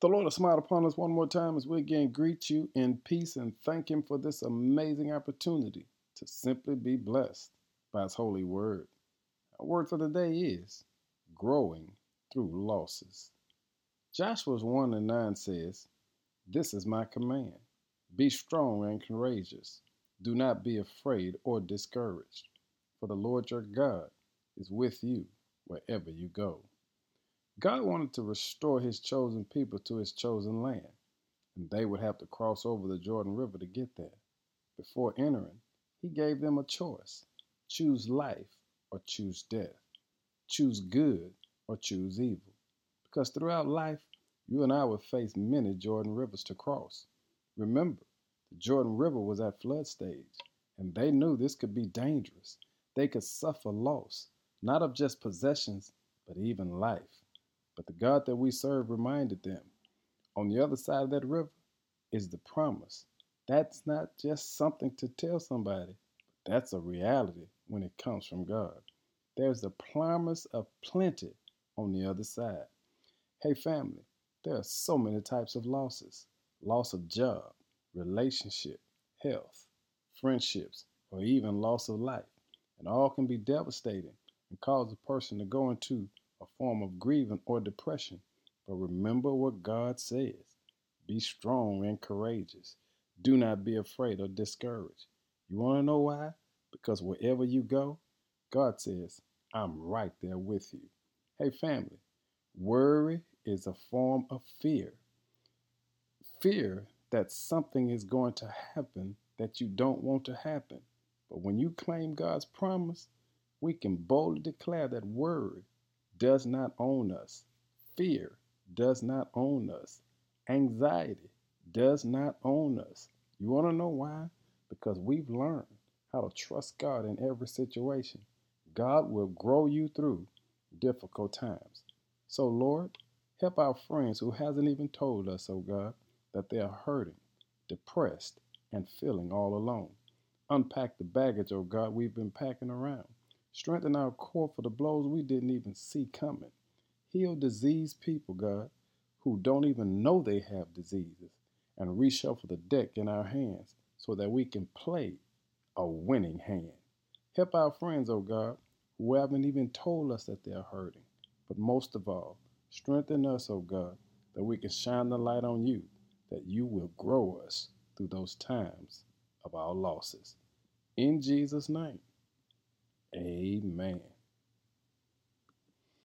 The Lord has smiled upon us one more time as we again greet you in peace and thank Him for this amazing opportunity to simply be blessed by His holy word. Our word for the day is growing through losses. Joshua 1 and 9 says, This is my command be strong and courageous. Do not be afraid or discouraged, for the Lord your God is with you wherever you go. God wanted to restore his chosen people to his chosen land, and they would have to cross over the Jordan River to get there. Before entering, he gave them a choice choose life or choose death, choose good or choose evil. Because throughout life, you and I would face many Jordan rivers to cross. Remember, the Jordan River was at flood stage, and they knew this could be dangerous. They could suffer loss, not of just possessions, but even life. But the God that we serve reminded them on the other side of that river is the promise. That's not just something to tell somebody, that's a reality when it comes from God. There's the promise of plenty on the other side. Hey, family, there are so many types of losses loss of job, relationship, health, friendships, or even loss of life. And all can be devastating and cause a person to go into a form of grieving or depression. But remember what God says be strong and courageous. Do not be afraid or discouraged. You want to know why? Because wherever you go, God says, I'm right there with you. Hey, family, worry is a form of fear. Fear that something is going to happen that you don't want to happen. But when you claim God's promise, we can boldly declare that worry does not own us. Fear does not own us. Anxiety does not own us. You want to know why? Because we've learned how to trust God in every situation. God will grow you through difficult times. So, Lord, help our friends who hasn't even told us, oh God, that they are hurting, depressed, and feeling all alone. Unpack the baggage, oh God, we've been packing around. Strengthen our core for the blows we didn't even see coming. Heal diseased people, God, who don't even know they have diseases, and reshuffle the deck in our hands so that we can play a winning hand. Help our friends, oh God, who haven't even told us that they're hurting. But most of all, strengthen us, oh God, that we can shine the light on you, that you will grow us through those times of our losses. In Jesus' name. Amen